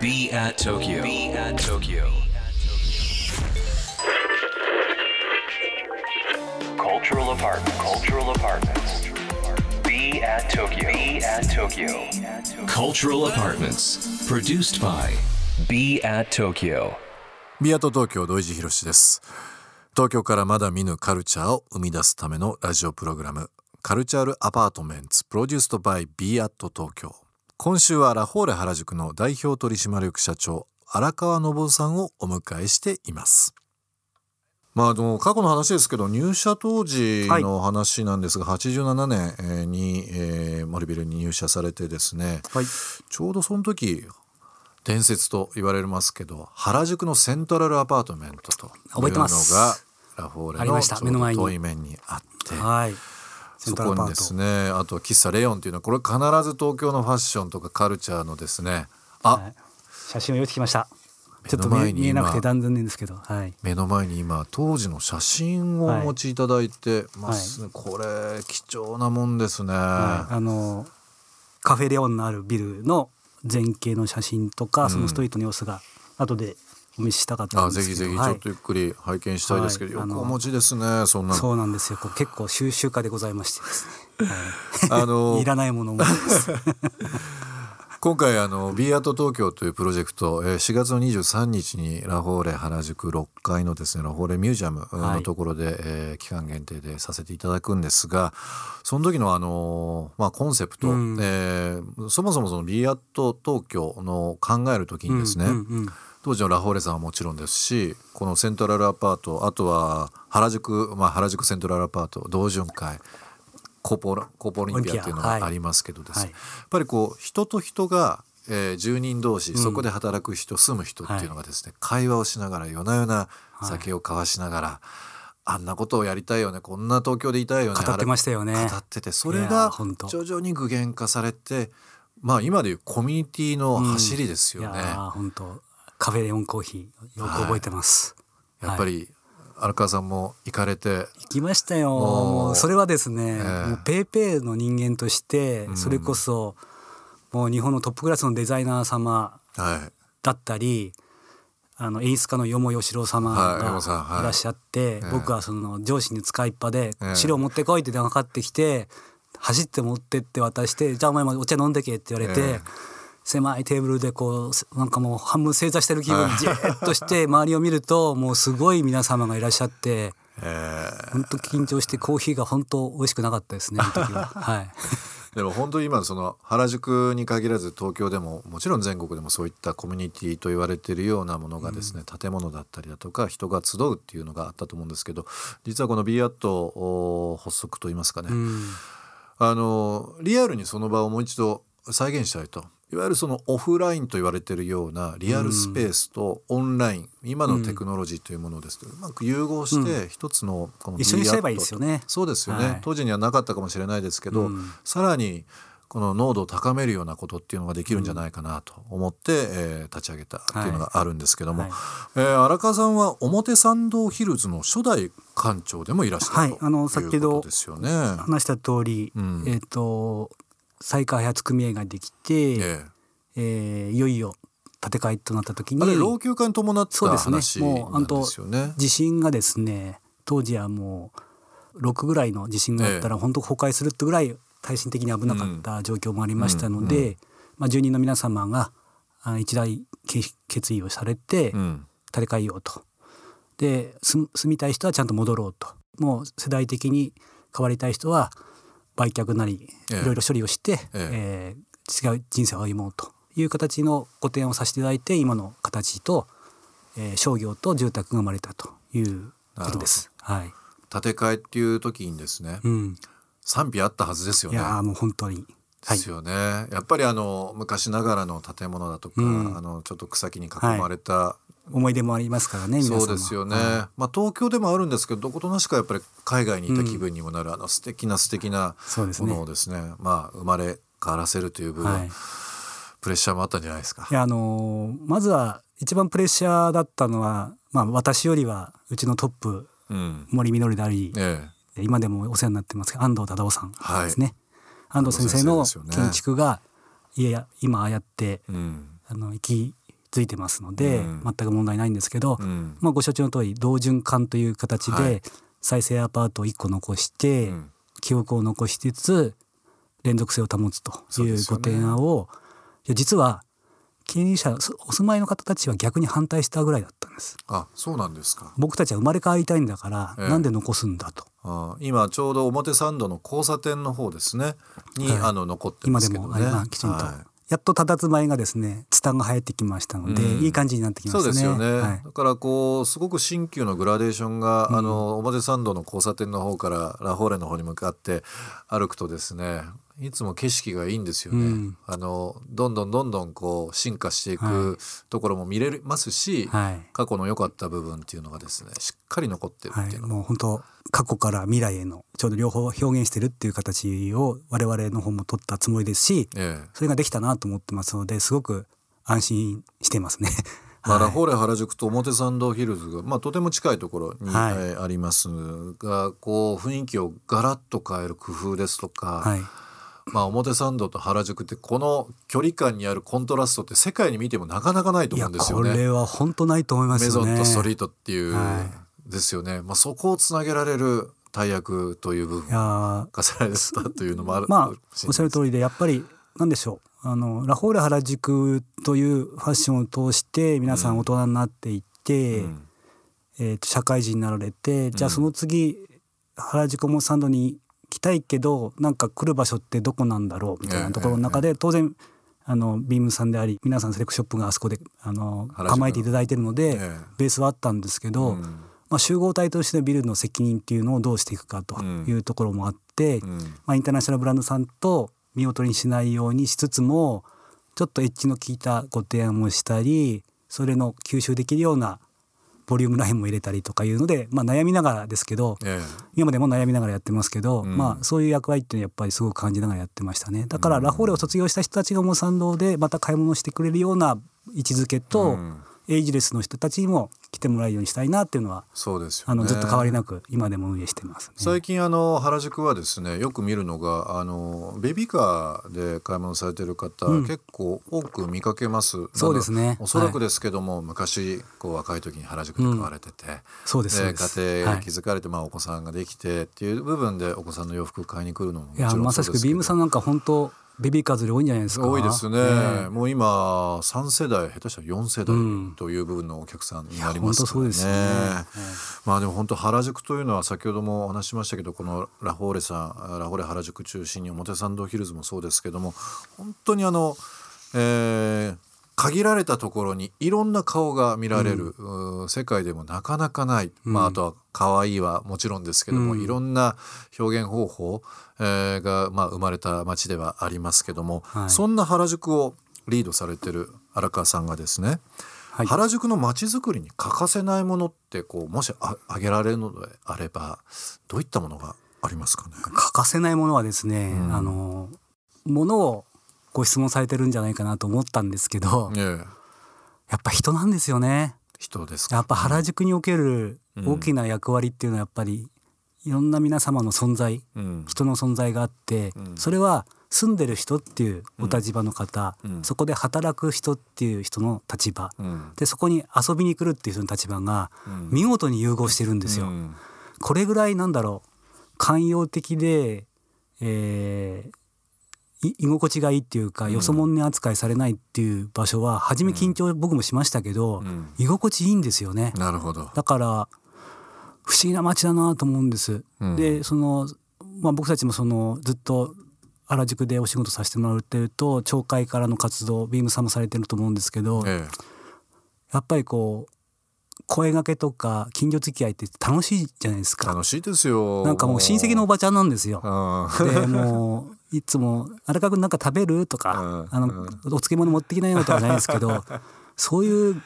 Be at Tokyo. Be at Tokyo. Cultural apartment. Cultural apartments. Be at Tokyo. Be at Tokyo. Cultural apartments. Produced by Be at Tokyo. ビアート東京土井地博です東京からまだ見ぬカルチャーを生み出すためのラジオプログラムカルチャールアパートメンツプロデューストバイビアート東京今週はラフォーレ原宿の代表取締役社長荒川信夫さんをお迎えしています。まあ、あの過去の話ですけど入社当時の話なんですが、87年えーに、えー、森ビルに入社されてですね、はい。ちょうどその時伝説と言われますけど原宿のセントラルアパートメントというのがラフォーレのありました。ちょうど目の前に。遠い面にあって。はい。そこにですねあと喫茶レオンっていうのはこれ必ず東京のファッションとかカルチャーのですね。あ、はい。写真を用意してきました。ちょっと見見えなくて今断然ですけど、はい。目の前に今当時の写真をお持ちいただいてます。ね、これ貴重なもんですね、はい、あのカフェレオンのあるビルの前景の写真とか、そのストリートの様子が後でお見せしたかったあんですけど、ぜひぜひちはい。ょっとゆっくり拝見したいですけど、はい。よくお持ちですねそんなの。そうなんですよ。結構収集家でございましてですね。はい、あのいらないものもです。今回あの B アート東京というプロジェクト、えー4月の23日にラフォーレ原宿6階のですねラフォーレミュージアムのところで、えー期間限定でさせていただくんですがその時のあのまあコンセプト、うん。えーそもそもその B アート東京の考える時にですね、うんうんうん当時のラフォーレさんはもちろんですしこのセントラルアパートあとは原宿、まあ、原宿セントラルアパート同潤会コーポラコーポオリンピアっていうのがありますけどです。ね、はい。やっぱりこう人と人が、えー住人同士、ん。そこで働く人住む人っていうのがですね、会話をしながら夜な夜な酒を交わしながら、あんなことをやりたいよねこんな東京でいたいよね語ってましたよね。語っててそれが徐々に具現化されてまあ今でいうコミュニティの走りですよね。いやー本当カフェレオンコーヒーよく覚えてます。はい。やっぱり荒川さんも行かれて、行きましたよ。それはですね、ええ。もうペイペイの人間としてん。それこそもう日本のトップクラスのデザイナー様はい、だったり。あの演出家のよもよしろ様がいいらっしゃって、ええ。僕はその上司に使いっぱでええ「資料持ってこい」って電話かかってきて走って持ってって渡して「じゃあお前もお茶飲んでけ」って言われて、ええ狭いテーブルでこうなんかもう半分正座してる気分にじーっとして周りを見るともうすごい皆様がいらっしゃってえー。本当緊張してコーヒーが本当美味しくなかったですね時は。はい。でも本当に今その原宿に限らず東京でももちろん全国でもそういったコミュニティと言われているようなものがですね、建物だったりだとか人が集うっていうのがあったと思うんですけど実はこの b アットお発足といいますかね、うん。あのリアルにその場をもう一度再現したいといわゆるそのオフラインと言われているようなリアルスペースとオンライン、今のテクノロジーというものですけどうまく融合して一つのこの一緒にすればいいですよね。そうですよね、はい。当時にはなかったかもしれないですけど、うん。さらにこの濃度を高めるようなことっていうのができるんじゃないかなと思って、えー立ち上げたっていうのがあるんですけども、はい。えー荒川さんは表参道ヒルズの初代館長でもいらっしゃるとはい。あのいうことですよね。話した通り、うん。えっ、と再開発組合ができて、ええ。えーいよいよ建て替えとなった時にあれ老朽化に伴ったそうですね。話もうなんですよね。地震がですね当時はもう6ぐらいの地震があったら本当崩壊するってぐらい耐震的に危なかった状況もありましたので、うんうまあ、住人の皆様があ一大決決意をされてうん。建て替えようと。で住住みたい人はちゃんと戻ろうと。もう世代的に変わりたい人は売却なりええ。いろいろ処理をして、ええ。ー違う人生を歩もうという形のご提案をさせていただいて今の形と、えー商業と住宅が生まれたということです。はい。建て替えっていう時にですね、うん、賛否あったはずですよね。いやーもう本当に、はい。ですよね、やっぱりあの昔ながらの建物だとか、うん。あのちょっと草木に囲まれた、思い出もありますからねそうですよね、はまあ東京でもあるんですけどどことなしかやっぱり海外にいた気分にもなる、あの素敵な素敵なそうですね。ものをですねまあ生まれ変わらせるという部分、はい。プレッシャーもあったんじゃないですか。い。やあのーまずは一番プレッシャーだったのは、まあ、私よりはうちのトップうん、森実であり、ええ。今でもお世話になってますけど安藤忠夫さんはいですね、安藤先生の安藤先生ですよね。建築がいやいや今ああやってうん。あの行き着いてますので、うん。全く問題ないんですけど、うん。まあ、ご承知の通り同循環という形はい。で再生アパートを1個残して、うん。記憶を残しつつ連続性を保つというご提案を、いや実は経営者そお住まいの方たちは逆に反対したぐらいだったんです。あそうなんですか。僕たちは生まれ変わりたいんだから、ええ。なんで残すんだと。あ今ちょうど表参道の交差点の方ですね。に、はい。あの残ってま今ですけどね。もあ今きちんと、はいやっと佇まいがですねツタが生えてきましたので、うん。いい感じになってきましたね。そうですよね、はい。だからこうすごく新旧のグラデーションが、あの表参道の交差点の方からラフォーレの方に向かって歩くとですねいつも景色がいいんですよね、うん。あのどんどんどんどんこう進化していはくところも見れますし、はい。過去の良かった部分っていうのがですねしっかり残ってるはい、っていうのも、もう本当過去から未来へのちょうど両方表現してるっていう形を我々の方も取ったつもりですしええ。それができたなと思ってますのですごく安心してますね。まあ、はい。ラフォーレ原宿と表参道ヒルズが、まあ、とても近いところに、はい。えーありますがこう雰囲気をガラッと変える工夫ですとか、はいまあ、表参道と原宿ってこの距離感にあるコントラストって世界に見てもなかなかないと思うんですよね。これは本当ないと思いますメゾ。ンとストリートっていう、はですよね、まあ、そこをつなげられる大役という部い分やがされたというのもあるまあおっしゃる通りでやっぱりなんでしょう。あのラフォーレ原宿というファッションを通して皆さん大人になっていって、うん。えーと社会人になられてじゃあその次、原宿もサンドに来たいけどなんか来る場所ってどこなんだろう？みたいなところの中で、当然あのビームさんであり皆さんセレクトショップがあそこであの構えていただいてるので、ええ。ベースはあったんですけど、うん。まあ、集合体としてのビルの責任っていうのをどうしていくかというところもあって、うん。まあ、インターナショナルブランドさんと見劣りにしないようにしつつもちょっとエッジの効いたご提案もしたりそれの吸収できるようなボリュームラインも入れたりとかいうので、まあ、悩みながらですけどえ今までも悩みながらやってますけど、うん。まあ、そういう役割っていうのはやっぱりすごく感じながらやってましたね。だからラフォーレを卒業した人たちがもう参道でまた買い物してくれるような位置づけと、うんエイジレスの人たちにも来てもらえるようにしたいなっていうのはそうですよね。あのずっと変わりなく今でも運営してますね。最近あの原宿はですねよく見るのがあのベビーカーで買い物されてる方、うん。結構多く見かけます。そうですね。おそらくですけども、昔こう若い時に原宿で買われてて、そうですそうでです家庭はい。築かれて、まあ、お子さんができてっていう部分でお子さんの洋服買いに来るのももいちろんそうやまさしくですけどビームさんなんか本当ベビーカーズより多いんじゃないですか。多いですね、えもう今3世代下手したら4世うん代という部分のお客さんになり本ますからね。ね。まあでも本当原宿というのは先ほどもお話ししましたけどこのラフォーレさんラフォーレ原宿中心に表参道ヒルズもそうですけども本当にあの、えー限られたところにいろんな顔が見られる、うー世界でもなかなかない、まあ、あとは可愛いはもちろんですけども、うん。いろんな表現方法、えーが、まあ、生まれた街ではありますけども、はい。そんな原宿をリードされてる荒川さんがですね、はい。原宿の街づくりに欠かせないものってこうもしあ挙げられるのであればどういったものがありますかね？欠かせないものはですね、うん。あのものをご質問されてるんじゃないかなと思ったんですけど、ええ。やっぱ人なんですよね。人ですか？やっぱ原宿におけるうん。大きな役割っていうのはやっぱりいろんな皆様の存在うん。人の存在があって、うん。それは住んでる人っていうお立場の方、うん。そこで働く人っていう人の立場、うん。でそこに遊びに来るっていう人の立場がうん。見事に融合してるんですよ。うん。これぐらいなんだろう。寛容的で、えーい居心地がいいっていうか、うんよそ者に扱いされないっていう場所は初め緊張僕もしましたけど、うん居心地いいんですよね。なるほど。だから不思議な街だなと思うんです。うんでその、まあ、僕たちもそのずっと原宿でお仕事させてもらってると町会からの活動ビームさんもされてると思うんですけど、えやっぱりこう声掛けとか近所付き合いって楽しいじゃないですえ、か。楽しいですよ。なんかもう親戚のおばちゃんなんですよ。あでもういつも「荒川君なんか食べる?」とかうん「あのうんお漬物持ってきなよ」とかじゃないですけど そういう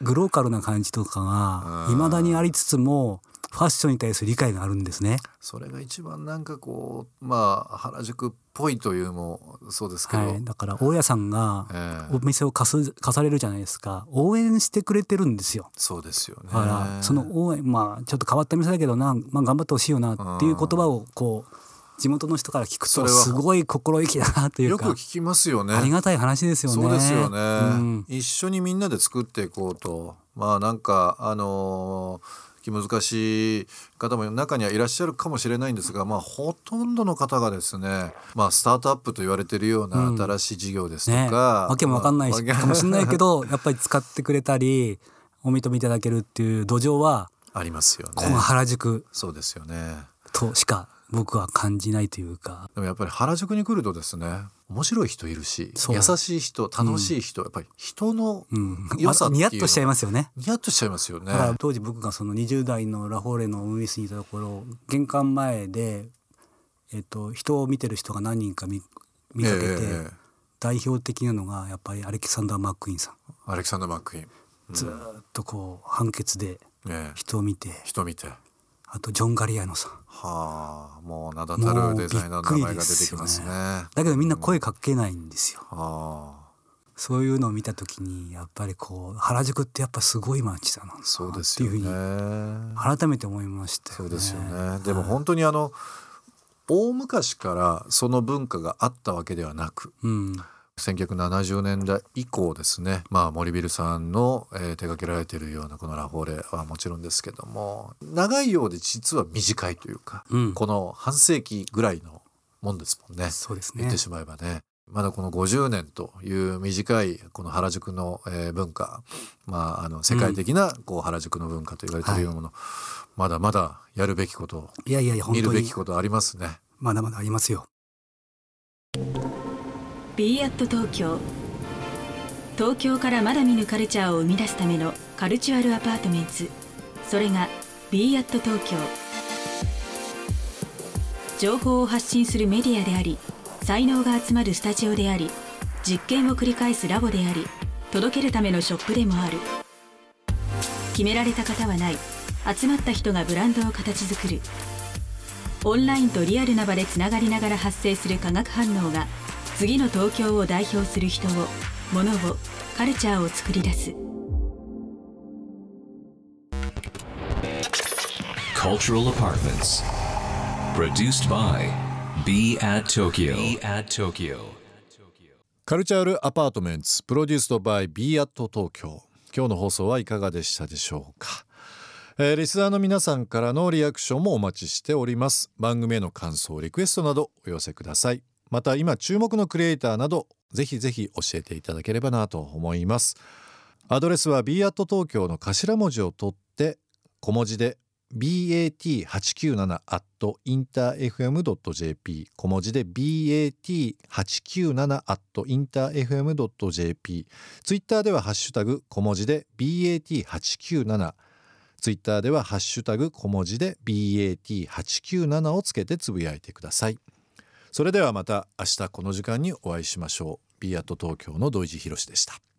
グローカルな感じとかがうんいまだにありつつもファッションに対する理解があるんですね。それが一番なんかこうまあ原宿っぽいというもそうですけど、はい、だから大家さんがええ。お店を貸す貸されるじゃないですか。応援してくれてるんですよ。そうですよね。だからその応援まあちょっと変わった店だけどな、まあ、頑張ってほしいよなっていう言葉をこう地元の人から聞くとすごい心意気だなというかよく聞きますよね。ありがたい話ですよね。そうですよね、うん。一緒にみんなで作っていこうと。まあなんかあのー気難しい方も中にはいらっしゃるかもしれないんですが、まあ、ほとんどの方がですね、まあ、スタートアップと言われているようなうん。新しい事業ですとね、か、わけもわかんないし、まあかもしれないけど やっぱり使ってくれたりお認めいただけるっていう土壌はありますよね。この原宿。そうですよね。としか僕は感じないというか。でもやっぱり原宿に来るとですね面白い人いるし優しい人楽しい人、やっぱり人のうん、良さっていうのニヤッとしちゃいますよね。ニヤッとしちゃいますよね。当時僕がその20代のラフォーレのオフィスにいたところ玄関前で、えっと、人を見てる人が何人か見見かけて、ええええ代表的なのがやっぱりアレキサンダー・マックイーンさん、アレキサンダー・マックイーン、うん。ずーっとこう判決でええ。人を見て。人見てあとジョン・ガリアーノさんはあもう名だたるデザイナーの名前が出てきますね。だけどみんな声かけないんですよ、はあそういうのを見た時にやっぱりこう原宿ってやっぱすごい街だなそうですっていうよふうにね。改めて思いました。そうですよね。でも本当にあの大昔からその文化があったわけではなくうん、1970年代以降ですね、まあ、森ビルさんの、えー手掛けられているようなこのラフォーレはもちろんですけども長いようで実は短いというか、うんこの半世紀ぐらいのもんですもんね。そうですね言ってしまえばね。まだこの50年という短いこの原宿の、えー文化、まあ、あの世界的なこう原宿の文化と言われているようなもの、まだまだやるべきこといやいやいや本見るべきことありますね。まだまだありますよ。B アット東京東京からまだ見ぬカルチャーを生み出すための cultural apartments。それが b アット東京情報を発信するメディアであり才能が集まるスタジオであり実験を繰り返すラボであり届けるためのショップでもある。決められた型はない。集まった人がブランドを形作る。オンラインとリアルな場でつながりながら発生する化学反応が次の東京を代表する人を物をカルチャーを作り出す Cultural Apartments. Produced by Be at Tokyo. Be at Tokyo. カルチャールアパートメンツプロデュースドバイ b アット東京今日の放送はいかがでしたでしょうか、えーリスナーの皆さんからのリアクションもお待ちしております番組への感想リクエストなどお寄せくださいまた今注目のクリエイターなどぜひぜひ教えていただければなと思います。アドレスは b アット東京の頭文字を取って小文字で bat897 at interfm.jp 小文字で bat897 at interfm.jp ツイッターではハッシュタグ小文字で bat897 ツイッターではハッシュタグ小文字で bat897 をつけてつぶやいてください。それではまた明日この時間にお会いしましょう。b アット東京の土井地博でした。